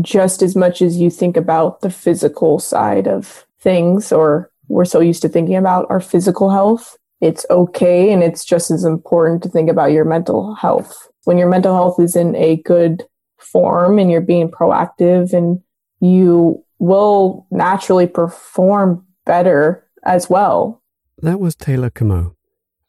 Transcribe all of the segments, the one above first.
just as much as you think about the physical side of things, or we're so used to thinking about our physical health, it's okay and it's just as important to think about your mental health. When your mental health is in a good form and you're being proactive and you will naturally perform better as well. That was Taylor Comeau,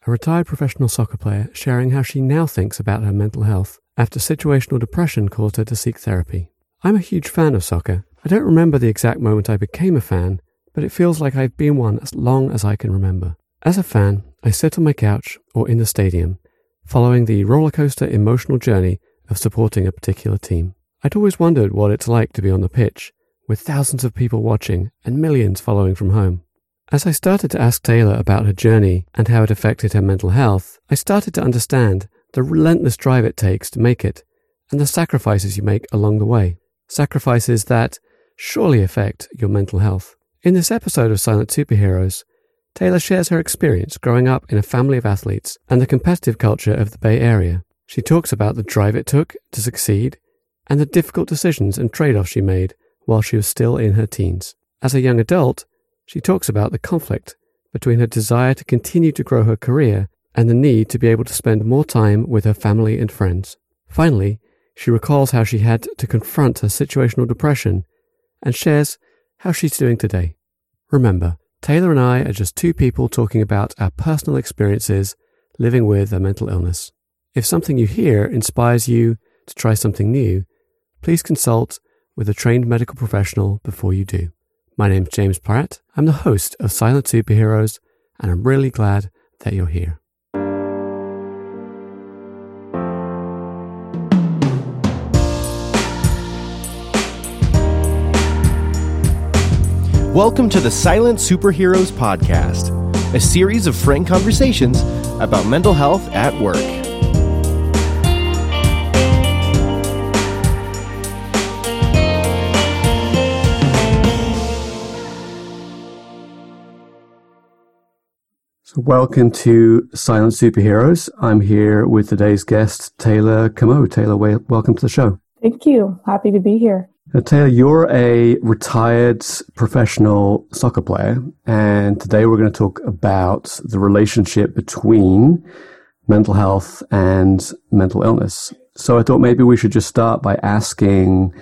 a retired professional soccer player, sharing how she now thinks about her mental health after situational depression caused her to seek therapy. I'm a huge fan of soccer. I don't remember the exact moment I became a fan, but it feels like I've been one as long as I can remember. As a fan, I sit on my couch or in the stadium, following the rollercoaster emotional journey of supporting a particular team. I'd always wondered what it's like to be on the pitch, with thousands of people watching and millions following from home. As I started to ask Taylor about her journey and how it affected her mental health, I started to understand the relentless drive it takes to make it and the sacrifices you make along the way. Sacrifices that surely affect your mental health. In this episode of Silent Superheroes, Taylor shares her experience growing up in a family of athletes and the competitive culture of the Bay Area. She talks about the drive it took to succeed and the difficult decisions and trade offs she made while she was still in her teens. As a young adult, she talks about the conflict between her desire to continue to grow her career and the need to be able to spend more time with her family and friends. Finally, she recalls how she had to confront her situational depression and shares how she's doing today. Remember, Taylor and I are just two people talking about our personal experiences living with a mental illness. If something you hear inspires you to try something new, please consult with a trained medical professional before you do. My name's James Pratt. I'm the host of Silent Superheroes, and I'm really glad that you're here. Welcome to the Silent Superheroes Podcast, a series of frank conversations about mental health at work. So, welcome to Silent Superheroes. I'm here with today's guest, Taylor Comeau. Taylor, welcome to the show. Thank you. Happy to be here. Taylor, you're a retired professional soccer player, and today we're going to talk about the relationship between mental health and mental illness. So I thought maybe we should just start by asking,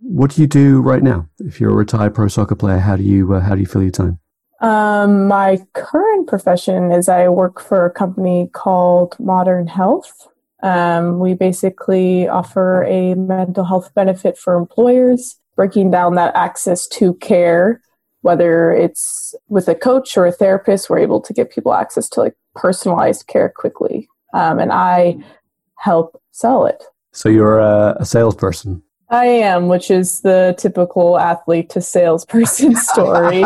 what do you do right now? If you're a retired pro soccer player, how do you uh, how do you fill your time? Um, my current profession is I work for a company called Modern Health. Um, we basically offer a mental health benefit for employers, breaking down that access to care, whether it's with a coach or a therapist, we're able to get people access to like personalized care quickly. Um, and I help sell it. So you're a, a salesperson. I am, which is the typical athlete to salesperson story.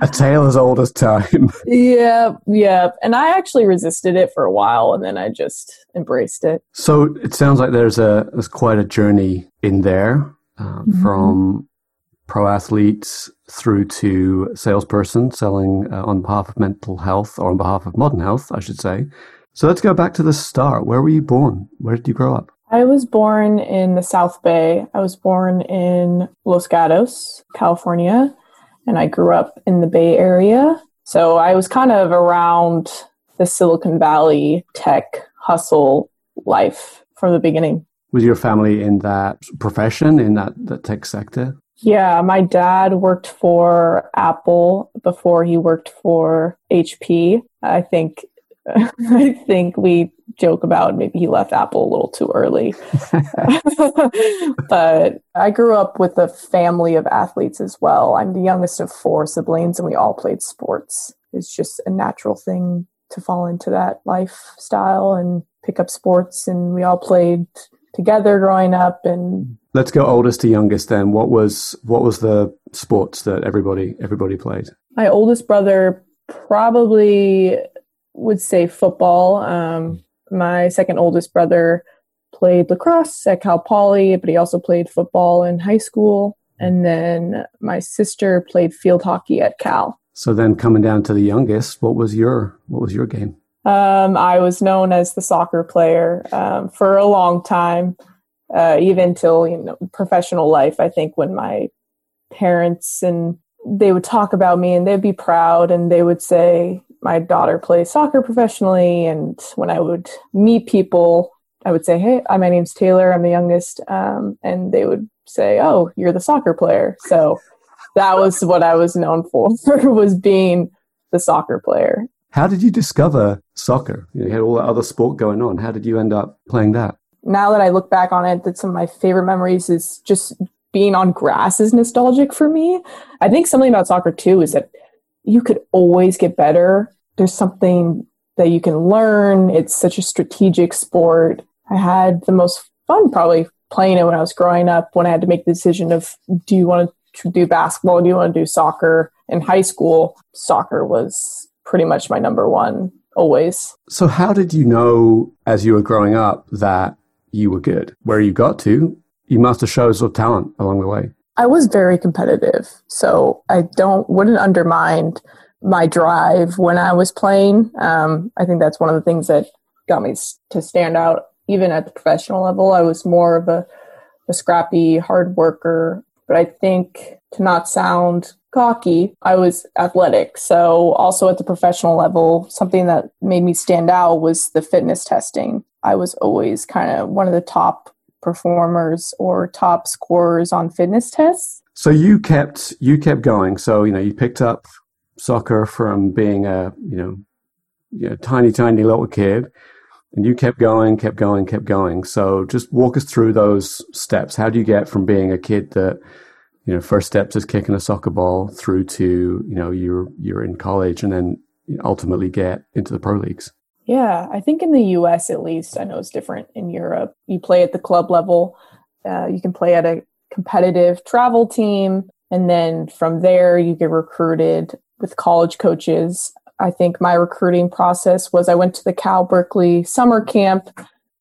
a tale as old as time. Yeah, yeah. And I actually resisted it for a while, and then I just embraced it. So it sounds like there's a there's quite a journey in there uh, mm-hmm. from pro athletes through to salesperson selling uh, on behalf of mental health or on behalf of modern health, I should say. So let's go back to the start. Where were you born? Where did you grow up? I was born in the South Bay. I was born in Los Gatos, California, and I grew up in the Bay Area. So I was kind of around the Silicon Valley tech hustle life from the beginning. Was your family in that profession, in that, that tech sector? Yeah, my dad worked for Apple before he worked for HP. I think I think we joke about maybe he left Apple a little too early. but I grew up with a family of athletes as well. I'm the youngest of four siblings, and we all played sports. It's just a natural thing to fall into that lifestyle and pick up sports. And we all played together growing up. And let's go oldest to youngest. Then, what was what was the sports that everybody everybody played? My oldest brother probably would say football. Um, my second oldest brother played lacrosse at Cal Poly, but he also played football in high school. And then my sister played field hockey at Cal. So then coming down to the youngest, what was your what was your game? Um, I was known as the soccer player um, for a long time. uh, even till you know professional life. I think when my parents and they would talk about me and they'd be proud and they would say my daughter plays soccer professionally and when i would meet people i would say hey my name's taylor i'm the youngest um, and they would say oh you're the soccer player. So that was what i was known for was being the soccer player. How did you discover soccer? You, know, you had all that other sport going on. How did you end up playing that? Now that i look back on it that some of my favorite memories is just being on grass is nostalgic for me. I think something about soccer too is that you could always get better. There's something that you can learn. It's such a strategic sport. I had the most fun probably playing it when I was growing up when I had to make the decision of do you want to do basketball? Do you want to do soccer? In high school, soccer was pretty much my number one always. So, how did you know as you were growing up that you were good? Where you got to you must have shown some talent along the way. I was very competitive, so I don't wouldn't undermine my drive when I was playing. Um, I think that's one of the things that got me to stand out, even at the professional level. I was more of a, a scrappy, hard worker, but I think to not sound cocky, I was athletic. So also at the professional level, something that made me stand out was the fitness testing. I was always kind of one of the top performers or top scorers on fitness tests. So you kept you kept going. So you know you picked up soccer from being a you know, you tiny tiny little kid, and you kept going, kept going, kept going. So just walk us through those steps. How do you get from being a kid that you know first steps is kicking a soccer ball through to you know you're you're in college and then ultimately get into the pro leagues? Yeah, I think in the US at least, I know it's different in Europe. You play at the club level, uh, you can play at a competitive travel team, and then from there, you get recruited with college coaches. I think my recruiting process was I went to the Cal Berkeley summer camp,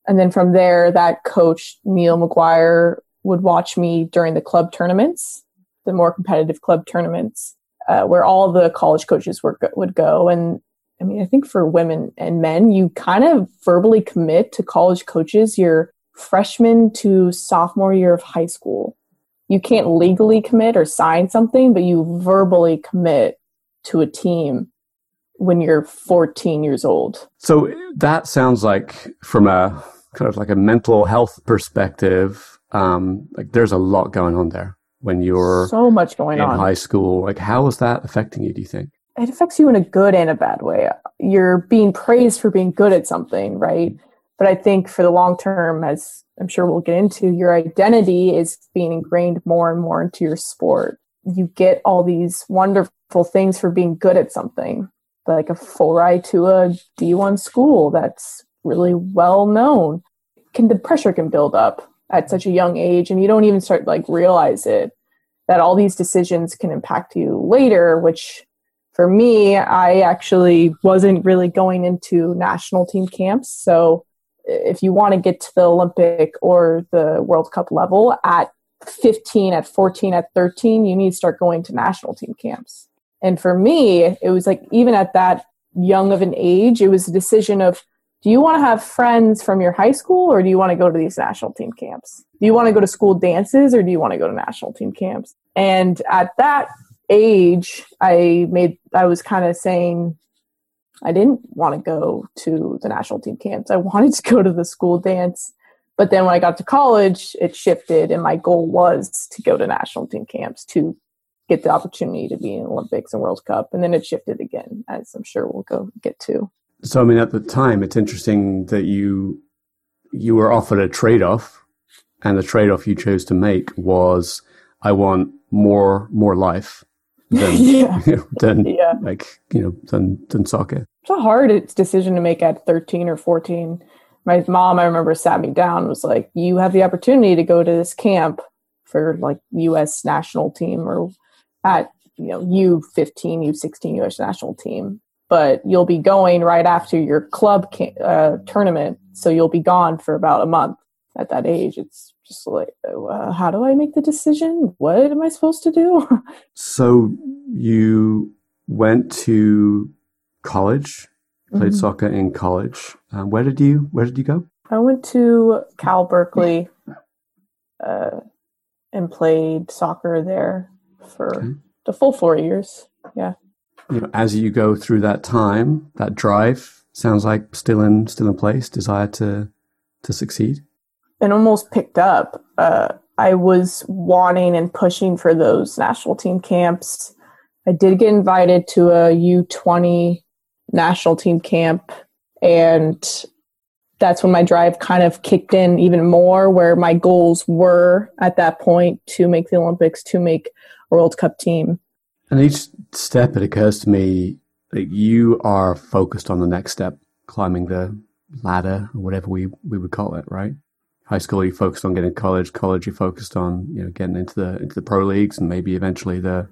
and then from there, that coach, Neil McGuire, would watch me during the club tournaments, the more competitive club tournaments. Uh, where all the college coaches were, would go. And I mean, I think for women and men, you kind of verbally commit to college coaches your freshman to sophomore year of high school. You can't legally commit or sign something, but you verbally commit to a team when you're 14 years old. So that sounds like, from a kind of like a mental health perspective, um, like there's a lot going on there when you're so much going on in on high school. Like, how is that affecting you? Do you think? It affects you in a good and a bad way. You're being praised for being good at something, right? But I think for the long term, as I'm sure we'll get into, your identity is being ingrained more and more into your sport. You get all these wonderful things for being good at something, like a full ride to a D1 school that's really well known. Can the pressure can build up at such a young age, and you don't even start like realize it that all these decisions can impact you later, which for me, I actually wasn't really going into national team camps. So if you want to get to the Olympic or the World Cup level at 15, at 14, at 13, you need to start going to national team camps. And for me, it was like even at that young of an age, it was a decision of do you want to have friends from your high school or do you want to go to these national team camps? Do you want to go to school dances or do you want to go to national team camps? And at that age, I made I was kind of saying I didn't want to go to the national team camps. I wanted to go to the school dance. But then when I got to college, it shifted, and my goal was to go to national team camps to get the opportunity to be in Olympics and World Cup. And then it shifted again, as I'm sure we'll go get to. So I mean, at the time, it's interesting that you you were offered a trade off, and the trade off you chose to make was I want more more life than yeah. You know, than yeah. like you know than than soccer. It's a hard decision to make at 13 or 14. My mom, I remember, sat me down and was like, "You have the opportunity to go to this camp for like U.S. national team or at you know U15, U16 U.S. national team, but you'll be going right after your club uh, tournament, so you'll be gone for about a month at that age. It's just like, uh, how do I make the decision? What am I supposed to do? so you went to college, played mm-hmm. soccer in college. Um, where did you Where did you go? I went to Cal Berkeley uh, and played soccer there for okay. the full four years. Yeah. You know, as you go through that time, that drive sounds like still in still in place, desire to to succeed. And almost picked up. Uh, I was wanting and pushing for those national team camps. I did get invited to a U20 national team camp, and that's when my drive kind of kicked in even more, where my goals were at that point to make the Olympics, to make a World Cup team. And each step, it occurs to me that you are focused on the next step, climbing the ladder, or whatever we, we would call it, right? High school, you focused on getting college. College, you focused on you know getting into the into the pro leagues and maybe eventually the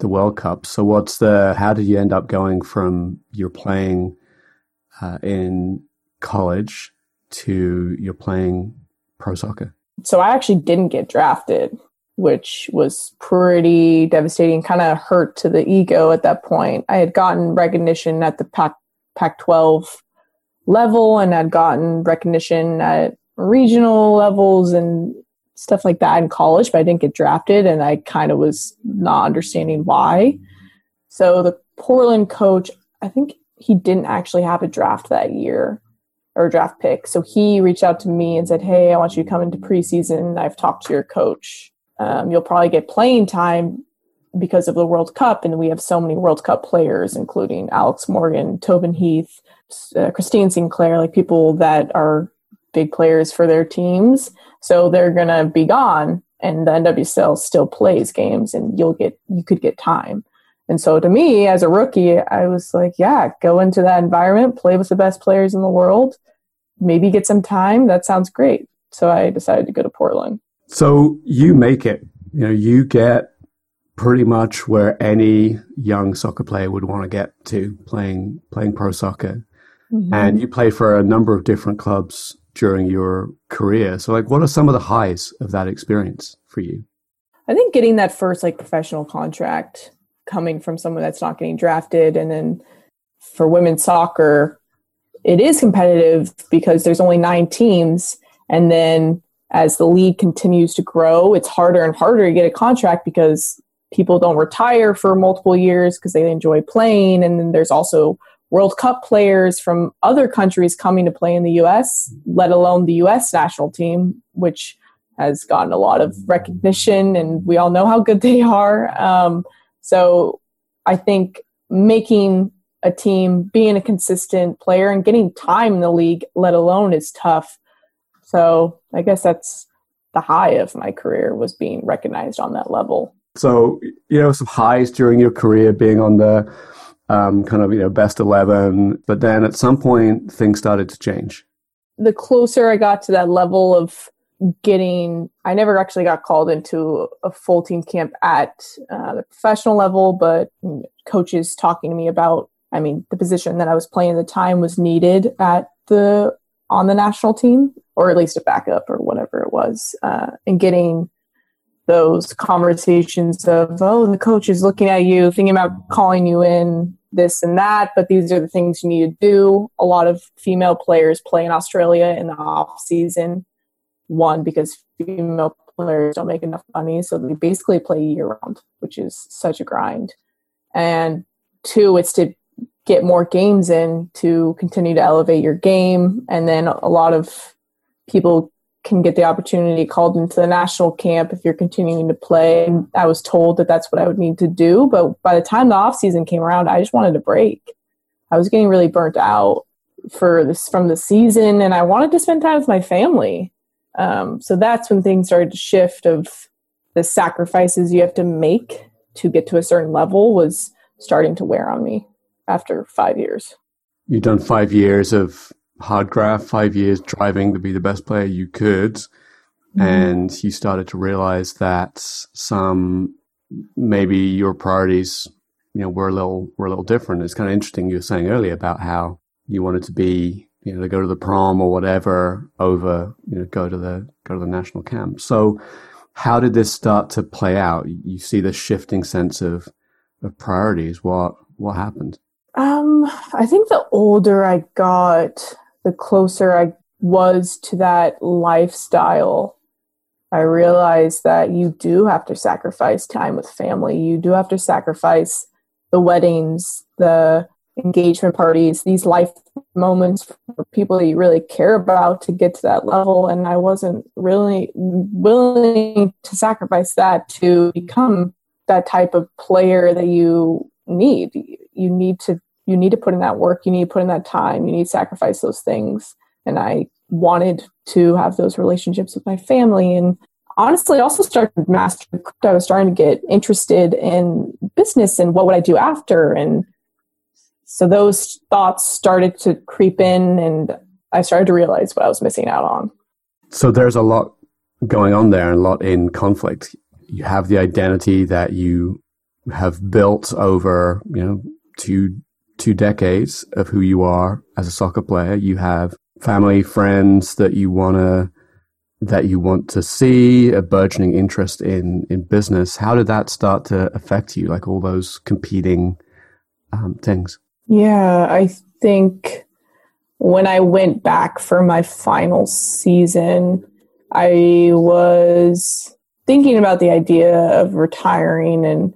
the World Cup. So, what's the? How did you end up going from you're playing uh, in college to you're playing pro soccer? So, I actually didn't get drafted which was pretty devastating, kind of hurt to the ego at that point. I had gotten recognition at the Pac Pac 12 level and I'd gotten recognition at regional levels and stuff like that in college, but I didn't get drafted and I kind of was not understanding why. So the Portland coach, I think he didn't actually have a draft that year or draft pick. So he reached out to me and said, Hey, I want you to come into preseason. I've talked to your coach um, you'll probably get playing time because of the World Cup, and we have so many World Cup players, including Alex Morgan, Tobin Heath, uh, Christine Sinclair, like people that are big players for their teams. So they're gonna be gone, and the NWSL still plays games, and you'll get you could get time. And so to me, as a rookie, I was like, yeah, go into that environment, play with the best players in the world, maybe get some time. That sounds great. So I decided to go to Portland. So you make it. You know, you get pretty much where any young soccer player would want to get to playing playing pro soccer. Mm-hmm. And you play for a number of different clubs during your career. So like what are some of the highs of that experience for you? I think getting that first like professional contract coming from someone that's not getting drafted and then for women's soccer it is competitive because there's only 9 teams and then as the league continues to grow, it's harder and harder to get a contract because people don't retire for multiple years because they enjoy playing. And then there's also World Cup players from other countries coming to play in the US, let alone the US national team, which has gotten a lot of recognition and we all know how good they are. Um, so I think making a team, being a consistent player and getting time in the league, let alone, is tough. So I guess that's the high of my career was being recognized on that level. So, you know, some highs during your career being on the um, kind of, you know, best 11, but then at some point things started to change. The closer I got to that level of getting, I never actually got called into a full team camp at uh, the professional level, but coaches talking to me about, I mean, the position that I was playing at the time was needed at the on the national team, or at least a backup or whatever it was, uh, and getting those conversations of, oh, the coach is looking at you, thinking about calling you in, this and that, but these are the things you need to do. A lot of female players play in Australia in the off season. One, because female players don't make enough money, so they basically play year round, which is such a grind. And two, it's to get more games in to continue to elevate your game. And then a lot of people can get the opportunity called into the national camp if you're continuing to play. And I was told that that's what I would need to do. But by the time the off season came around, I just wanted a break. I was getting really burnt out for this from the season and I wanted to spend time with my family. Um, so that's when things started to shift of the sacrifices you have to make to get to a certain level was starting to wear on me after five years. You've done five years of hard graft, five years driving to be the best player you could. Mm-hmm. And you started to realize that some maybe your priorities, you know, were a little were a little different. It's kind of interesting you were saying earlier about how you wanted to be, you know, to go to the prom or whatever over, you know, go to the go to the national camp. So how did this start to play out? You see the shifting sense of of priorities. What what happened? Um, I think the older I got, the closer I was to that lifestyle I realized that you do have to sacrifice time with family. You do have to sacrifice the weddings, the engagement parties, these life moments for people that you really care about to get to that level. And I wasn't really willing to sacrifice that to become that type of player that you need. You need to you need to put in that work, you need to put in that time, you need to sacrifice those things. And I wanted to have those relationships with my family and honestly I also started mastering crypto. I was starting to get interested in business and what would I do after and so those thoughts started to creep in, and I started to realize what I was missing out on. So there's a lot going on there, and a lot in conflict. You have the identity that you have built over, you know, two two decades of who you are as a soccer player. You have family, friends that you wanna that you want to see, a burgeoning interest in in business. How did that start to affect you? Like all those competing um, things. Yeah, I think when I went back for my final season, I was thinking about the idea of retiring. And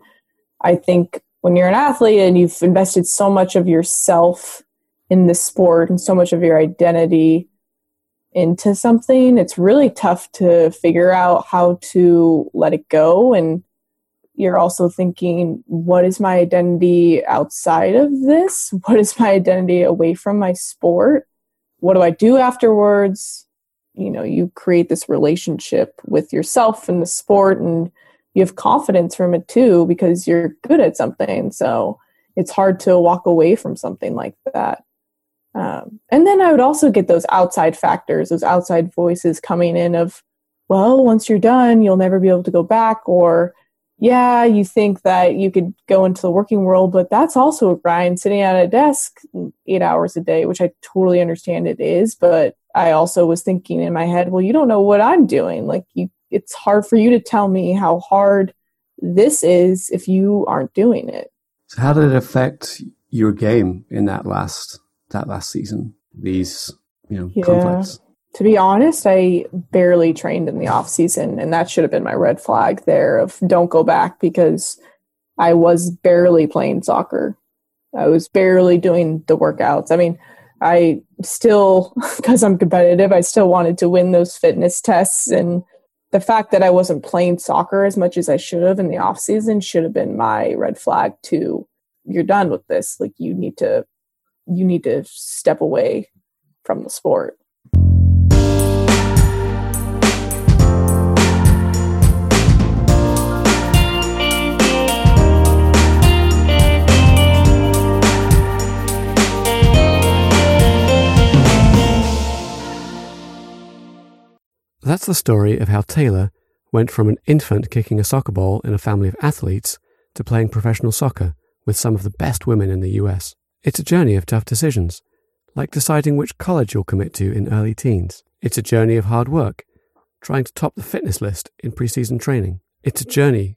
I think when you're an athlete and you've invested so much of yourself in the sport and so much of your identity into something, it's really tough to figure out how to let it go and you're also thinking, what is my identity outside of this? What is my identity away from my sport? What do I do afterwards? You know, you create this relationship with yourself and the sport, and you have confidence from it too because you're good at something. So it's hard to walk away from something like that. Um, and then I would also get those outside factors, those outside voices coming in of, well, once you're done, you'll never be able to go back, or yeah, you think that you could go into the working world, but that's also a grind sitting at a desk eight hours a day, which I totally understand it is. But I also was thinking in my head, well, you don't know what I'm doing. Like, you, it's hard for you to tell me how hard this is if you aren't doing it. So, how did it affect your game in that last that last season? These, you know, yeah. conflicts to be honest, I barely trained in the off season, and that should have been my red flag there of don't go back because I was barely playing soccer. I was barely doing the workouts. I mean, I still, because I'm competitive, I still wanted to win those fitness tests. And the fact that I wasn't playing soccer as much as I should have in the off season should have been my red flag to you're done with this. Like you need to, you need to step away from the sport. That's the story of how Taylor went from an infant kicking a soccer ball in a family of athletes to playing professional soccer with some of the best women in the US. It's a journey of tough decisions, like deciding which college you'll commit to in early teens. It's a journey of hard work, trying to top the fitness list in preseason training. It's a journey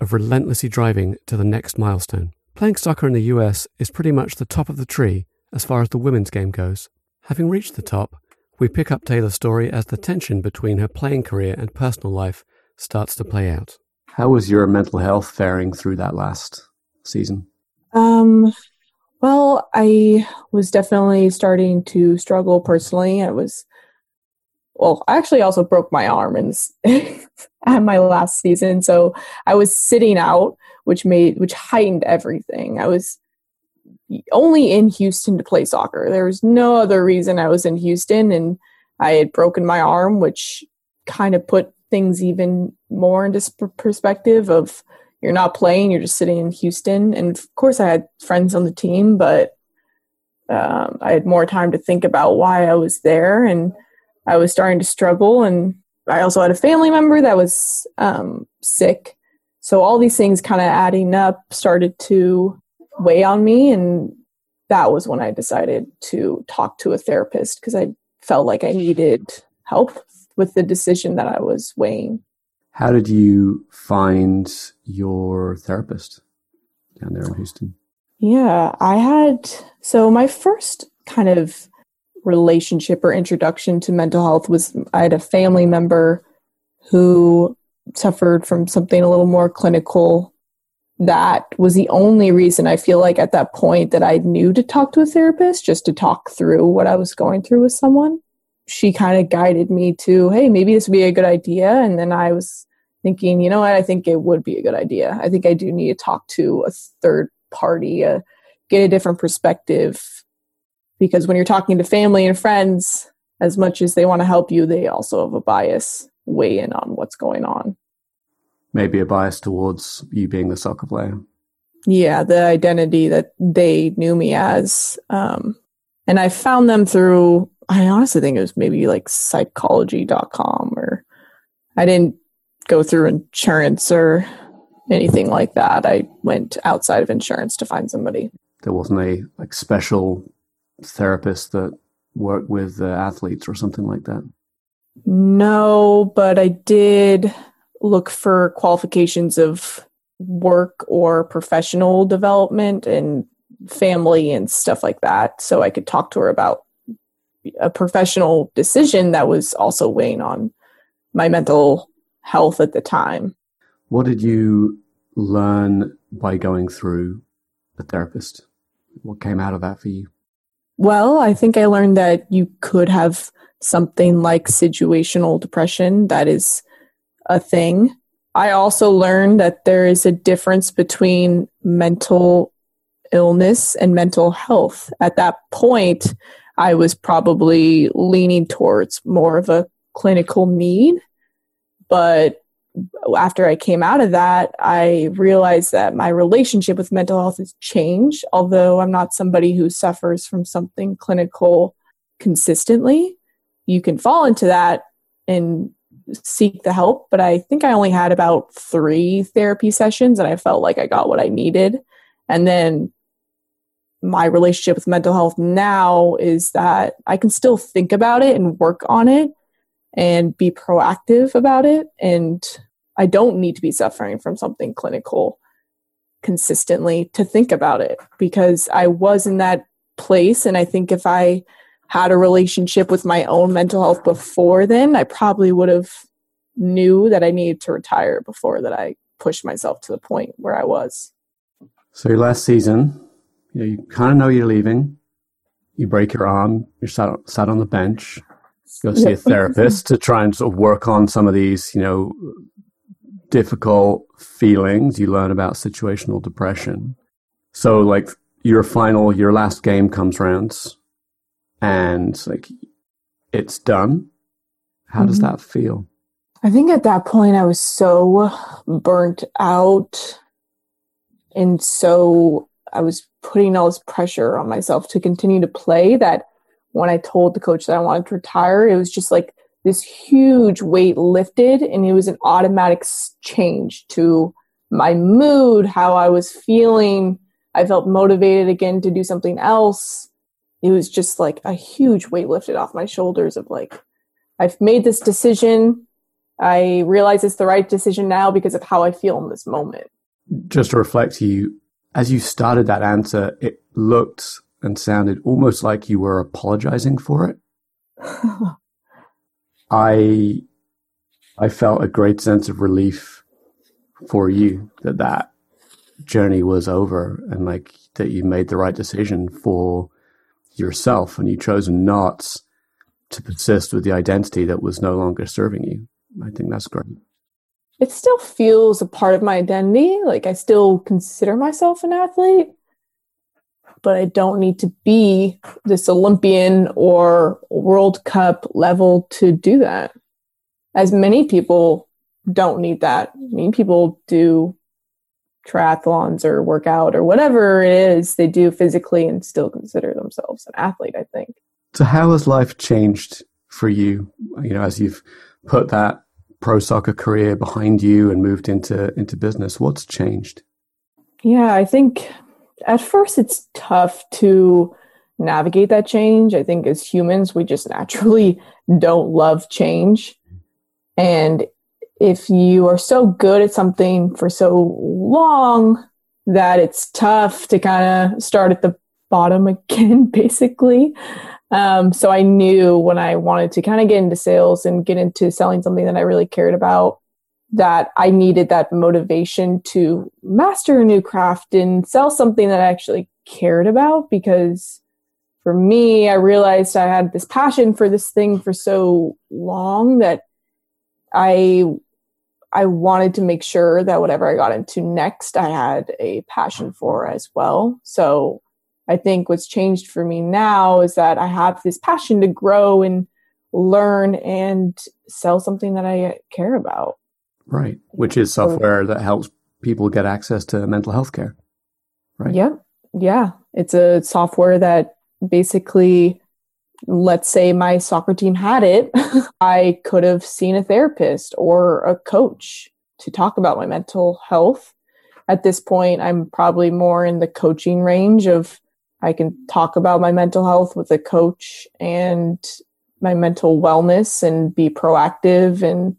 of relentlessly driving to the next milestone. Playing soccer in the US is pretty much the top of the tree as far as the women's game goes. Having reached the top, we pick up Taylor's story as the tension between her playing career and personal life starts to play out. How was your mental health faring through that last season? Um, well, I was definitely starting to struggle personally. I was, well, I actually also broke my arm in at my last season, so I was sitting out, which made which heightened everything. I was only in Houston to play soccer. There was no other reason I was in Houston, and I had broken my arm, which kind of put things even more into perspective of you're not playing, you're just sitting in Houston. And of course, I had friends on the team, but um, I had more time to think about why I was there, and I was starting to struggle. And I also had a family member that was um, sick. So all these things kind of adding up started to weigh on me and that was when I decided to talk to a therapist because I felt like I needed help with the decision that I was weighing. How did you find your therapist down there in Houston? Yeah, I had so my first kind of relationship or introduction to mental health was I had a family member who suffered from something a little more clinical. That was the only reason I feel like at that point that I knew to talk to a therapist, just to talk through what I was going through with someone. She kind of guided me to, hey, maybe this would be a good idea. And then I was thinking, you know what, I think it would be a good idea. I think I do need to talk to a third party, uh, get a different perspective. Because when you're talking to family and friends, as much as they want to help you, they also have a bias weigh in on what's going on. Maybe a bias towards you being the soccer player. Yeah, the identity that they knew me as. Um, and I found them through, I honestly think it was maybe like psychology.com or I didn't go through insurance or anything like that. I went outside of insurance to find somebody. There wasn't a like special therapist that worked with uh, athletes or something like that. No, but I did look for qualifications of work or professional development and family and stuff like that so I could talk to her about a professional decision that was also weighing on my mental health at the time. What did you learn by going through a therapist? What came out of that for you? Well, I think I learned that you could have something like situational depression. That is a thing. I also learned that there is a difference between mental illness and mental health. At that point, I was probably leaning towards more of a clinical need. But after I came out of that, I realized that my relationship with mental health has changed. Although I'm not somebody who suffers from something clinical consistently, you can fall into that and seek the help. But I think I only had about three therapy sessions and I felt like I got what I needed. And then my relationship with mental health now is that I can still think about it and work on it and be proactive about it. And I don't need to be suffering from something clinical consistently to think about it because I was in that place. And I think if I had a relationship with my own mental health before then, I probably would have knew that I needed to retire before that I pushed myself to the point where I was. So your last season, you, know, you kind of know you're leaving. You break your arm. You're sat, sat on the bench go see a therapist to try and sort of work on some of these, you know, difficult feelings. You learn about situational depression. So, like, your final, your last game comes around and, like, it's done. How mm-hmm. does that feel? I think at that point I was so burnt out and so I was putting all this pressure on myself to continue to play that when I told the coach that I wanted to retire, it was just like this huge weight lifted and it was an automatic change to my mood, how I was feeling. I felt motivated again to do something else. It was just like a huge weight lifted off my shoulders of like, I've made this decision. I realize it's the right decision now because of how I feel in this moment. Just to reflect you, as you started that answer, it looked and sounded almost like you were apologizing for it. I I felt a great sense of relief for you that that journey was over and like that you made the right decision for yourself and you chose not to persist with the identity that was no longer serving you. I think that's great. It still feels a part of my identity. Like I still consider myself an athlete, but I don't need to be this Olympian or World Cup level to do that. As many people don't need that. Many people do triathlons or workout or whatever it is they do physically and still consider themselves an athlete, I think. So how has life changed for you, you know, as you've put that pro soccer career behind you and moved into into business? What's changed? Yeah, I think at first it's tough to navigate that change. I think as humans, we just naturally don't love change. And if you are so good at something for so long that it's tough to kind of start at the bottom again, basically. Um, so I knew when I wanted to kind of get into sales and get into selling something that I really cared about that I needed that motivation to master a new craft and sell something that I actually cared about because for me, I realized I had this passion for this thing for so long that I I wanted to make sure that whatever I got into next, I had a passion mm-hmm. for as well. So I think what's changed for me now is that I have this passion to grow and learn and sell something that I care about. Right. Which is software that helps people get access to mental health care. Right. Yeah. Yeah. It's a software that basically, let's say my soccer team had it, I could have seen a therapist or a coach to talk about my mental health. At this point, I'm probably more in the coaching range of I can talk about my mental health with a coach and my mental wellness and be proactive and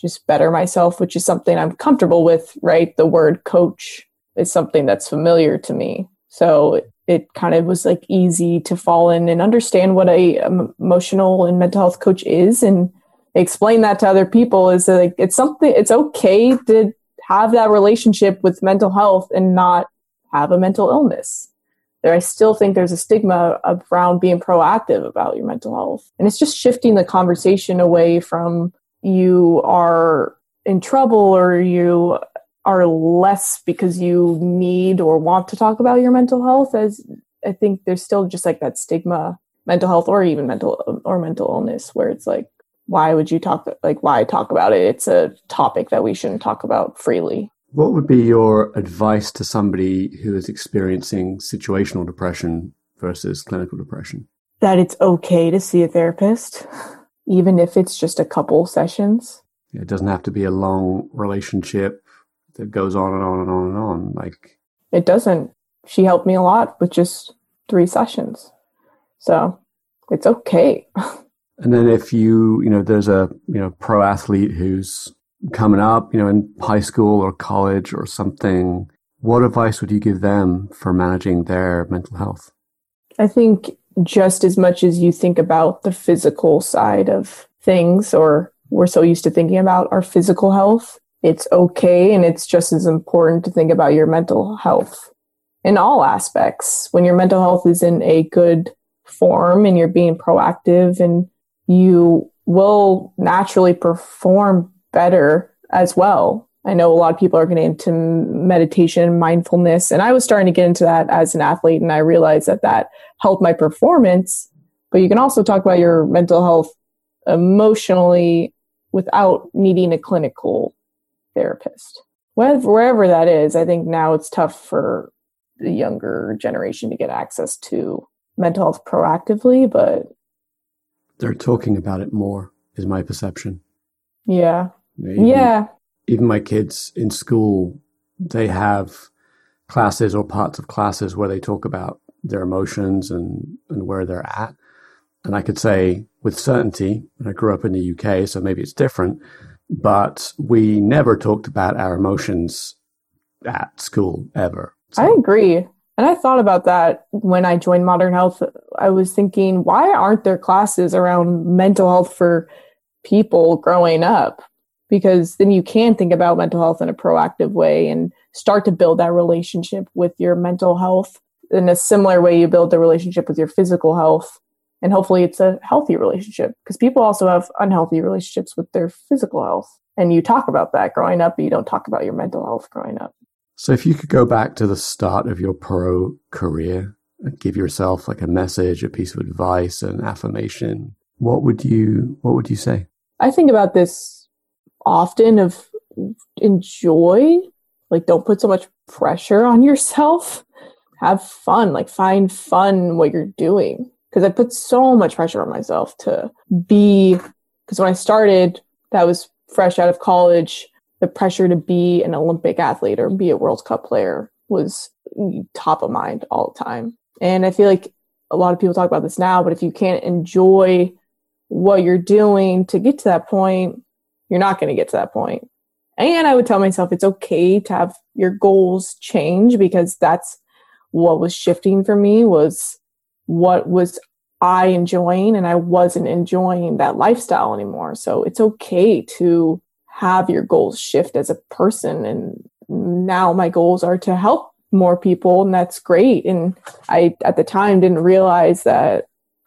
just better myself, which is something I'm comfortable with, right? The word coach is something that's familiar to me. So it kind of was like easy to fall in and understand what a emotional and mental health coach is and explain that to other people is that like it's something it's okay to have that relationship with mental health and not have a mental illness there, I still think there's a stigma around being proactive about your mental health. And it's just shifting the conversation away from you are in trouble or you are less because you need or want to talk about your mental health as I think there's still just like that stigma mental health or even mental or mental illness where it's like why would you talk like why talk about it it's a topic that we shouldn't talk about freely what would be your advice to somebody who is experiencing situational depression versus clinical depression? That it's okay to see a therapist, even if it's just a couple sessions. It doesn't have to be a long relationship that goes on and on and on and on. Like it doesn't. She helped me a lot with just three sessions. So it's okay. and then if you, you know, there's a, you know, pro athlete who's coming up, you know, in high school or college or something, what advice would you give them for managing their mental health? I think just as much as you think about the physical side of things, or we're so used to thinking about our physical health, it's okay and it's just as important to think about your mental health in all aspects. When your mental health is in a good form and you're being proactive and you will naturally perform better as well. I know a lot of people are getting into meditation, mindfulness, and I was starting to get into that as an athlete, and I realized that that helped my performance. But you can also talk about your mental health emotionally without needing a clinical therapist. Wherever that is, I think now it's tough for the younger generation to get access to mental health proactively, but they're talking about it more, is my perception. Yeah. Even, yeah. Even my kids in school, they have classes or parts of classes where they talk about their emotions and, and where they're at. And I could say with certainty, and I grew up in the UK, so maybe it's different, but we never talked about our emotions at school ever. So. I agree. And I thought about that when I joined Modern Health. I was thinking, why aren't there classes around mental health for people growing up? because then you can think about mental health in a proactive way and start to build that relationship with your mental health in a similar way you build the relationship with your physical health and hopefully it's a healthy relationship because people also have unhealthy relationships with their physical health. And you talk about that growing up but you don't talk about your mental health growing up. So if you could go back to the start of your pro career and give yourself like a message a piece of advice an affirmation what would you what would you say? I think about this often of enjoy like don't put so much pressure on yourself. Have fun like find fun what you're doing because i put so much pressure on myself to be because when i started that was fresh out of college the pressure to be an olympic athlete or be a world cup player was top of mind all the time and i feel like a lot of people talk about this now but if you can't enjoy what you're doing to get to that point you're not going to get to that point. And I would tell myself it's okay to have your goals change because that's what was shifting for me was what was I enjoying and I wasn't enjoying that lifestyle anymore. So it's okay to have your goals shift as a person. And now my goals are to help more people and that's great. And I, at the time, didn't realize that,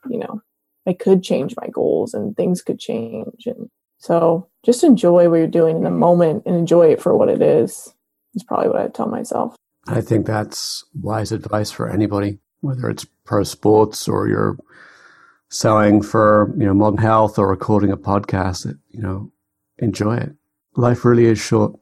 you know, I could change my goals and things could change. And so just enjoy what you're doing in the moment and enjoy it for what it is, is probably what I tell myself. I think that's wise advice for anybody, whether it's pro sports or you're selling for, you know, modern health or recording a podcast, you know, enjoy it. Life really is short.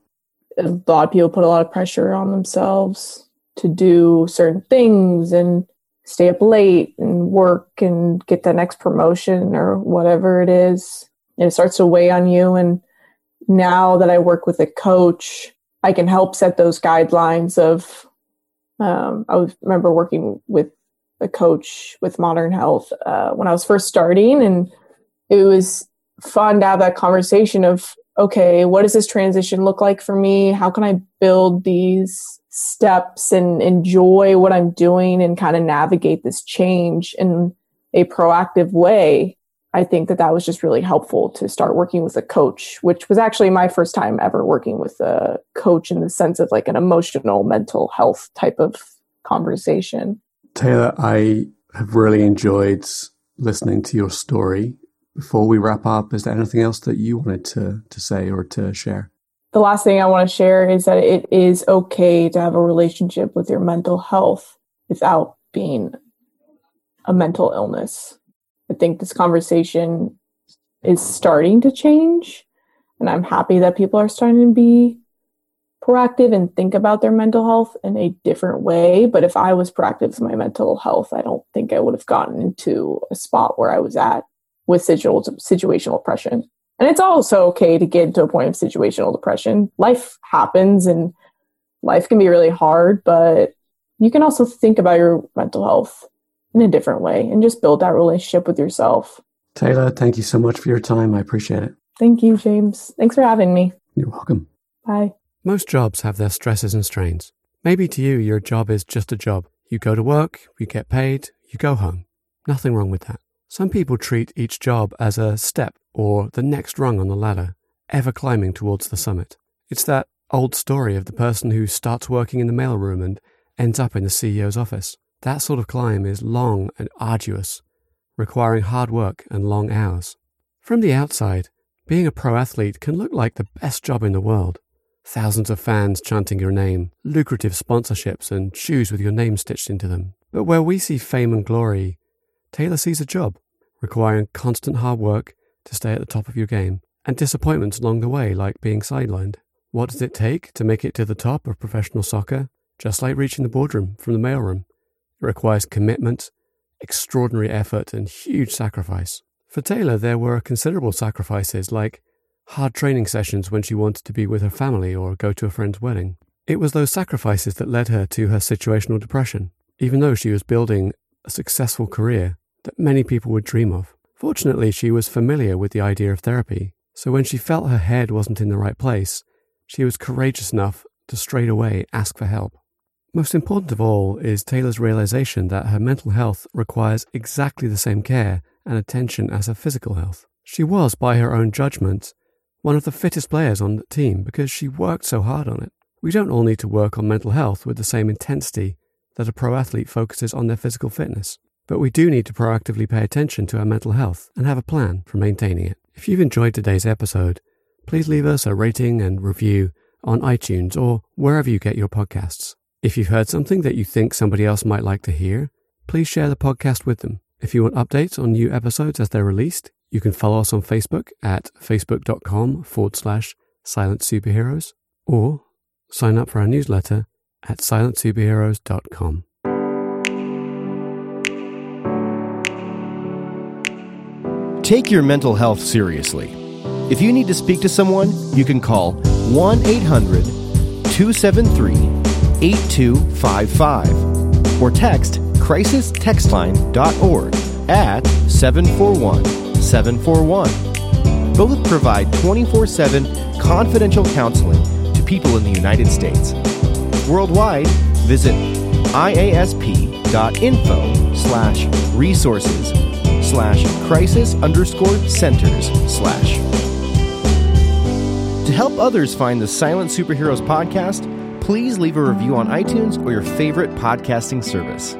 A lot of people put a lot of pressure on themselves to do certain things and stay up late and work and get the next promotion or whatever it is. And it starts to weigh on you. And now that I work with a coach, I can help set those guidelines of. Um, I remember working with a coach with Modern Health uh, when I was first starting, and it was fun to have that conversation of okay, what does this transition look like for me? How can I build these steps and enjoy what I'm doing and kind of navigate this change in a proactive way? I think that that was just really helpful to start working with a coach, which was actually my first time ever working with a coach in the sense of like an emotional mental health type of conversation. Taylor, I have really enjoyed listening to your story before we wrap up, is there anything else that you wanted to, to say or to share? The last thing I want to share is that it is okay to have a relationship with your mental health without being a mental illness. I think this conversation is starting to change, and I'm happy that people are starting to be proactive and think about their mental health in a different way. But if I was proactive with my mental health, I don't think I would have gotten into a spot where I was at with situational, depression. And it's also okay to get to a point of situational depression. Life happens and life can be really hard, but you can also think about your mental health in a different way and just build that relationship with yourself. Taylor, thank you so much for your time. I appreciate it. Thank you, James. Thanks for having me. You're welcome. Bye. Most jobs have their stresses and strains. Maybe to you, your job is just a job. You go to work, you get paid, you go home. Nothing wrong with that. Some people treat each job as a step or the next rung on the ladder, ever climbing towards the summit. It's that old story of the person who starts working in the mailroom and ends up in the CEO's office. That sort of climb is long and arduous, requiring hard work and long hours. From the outside, being a pro athlete can look like the best job in the world. Thousands of fans chanting your name, lucrative sponsorships, and shoes with your name stitched into them. But where we see fame and glory, Taylor sees a job requiring constant hard work to stay at the top of your game, and disappointments along the way, like being sidelined. What does it take to make it to the top of professional soccer? Just like reaching the boardroom from the mailroom, it requires commitment, extraordinary effort, and huge sacrifice. For Taylor, there were considerable sacrifices like hard training sessions when she wanted to be with her family or go to a friend's wedding. It was those sacrifices that led her to her situational depression. Even though she was building a successful career, that many people would dream of. Fortunately, she was familiar with the idea of therapy, so when she felt her head wasn't in the right place, she was courageous enough to straight away ask for help. Most important of all is Taylor's realization that her mental health requires exactly the same care and attention as her physical health. She was, by her own judgment, one of the fittest players on the team because she worked so hard on it. We don't all need to work on mental health with the same intensity that a pro athlete focuses on their physical fitness. But we do need to proactively pay attention to our mental health and have a plan for maintaining it. If you've enjoyed today's episode, please leave us a rating and review on iTunes or wherever you get your podcasts. If you've heard something that you think somebody else might like to hear, please share the podcast with them. If you want updates on new episodes as they're released, you can follow us on Facebook at facebook.com forward slash silent superheroes or sign up for our newsletter at silentsuperheroes.com. Take your mental health seriously. If you need to speak to someone, you can call 1 800 273 8255 or text crisistextline.org at 741 741. Both provide 24 7 confidential counseling to people in the United States. Worldwide, visit iasp.info slash resources slash crisis underscore centers slash. To help others find the Silent Superheroes podcast, please leave a review on iTunes or your favorite podcasting service.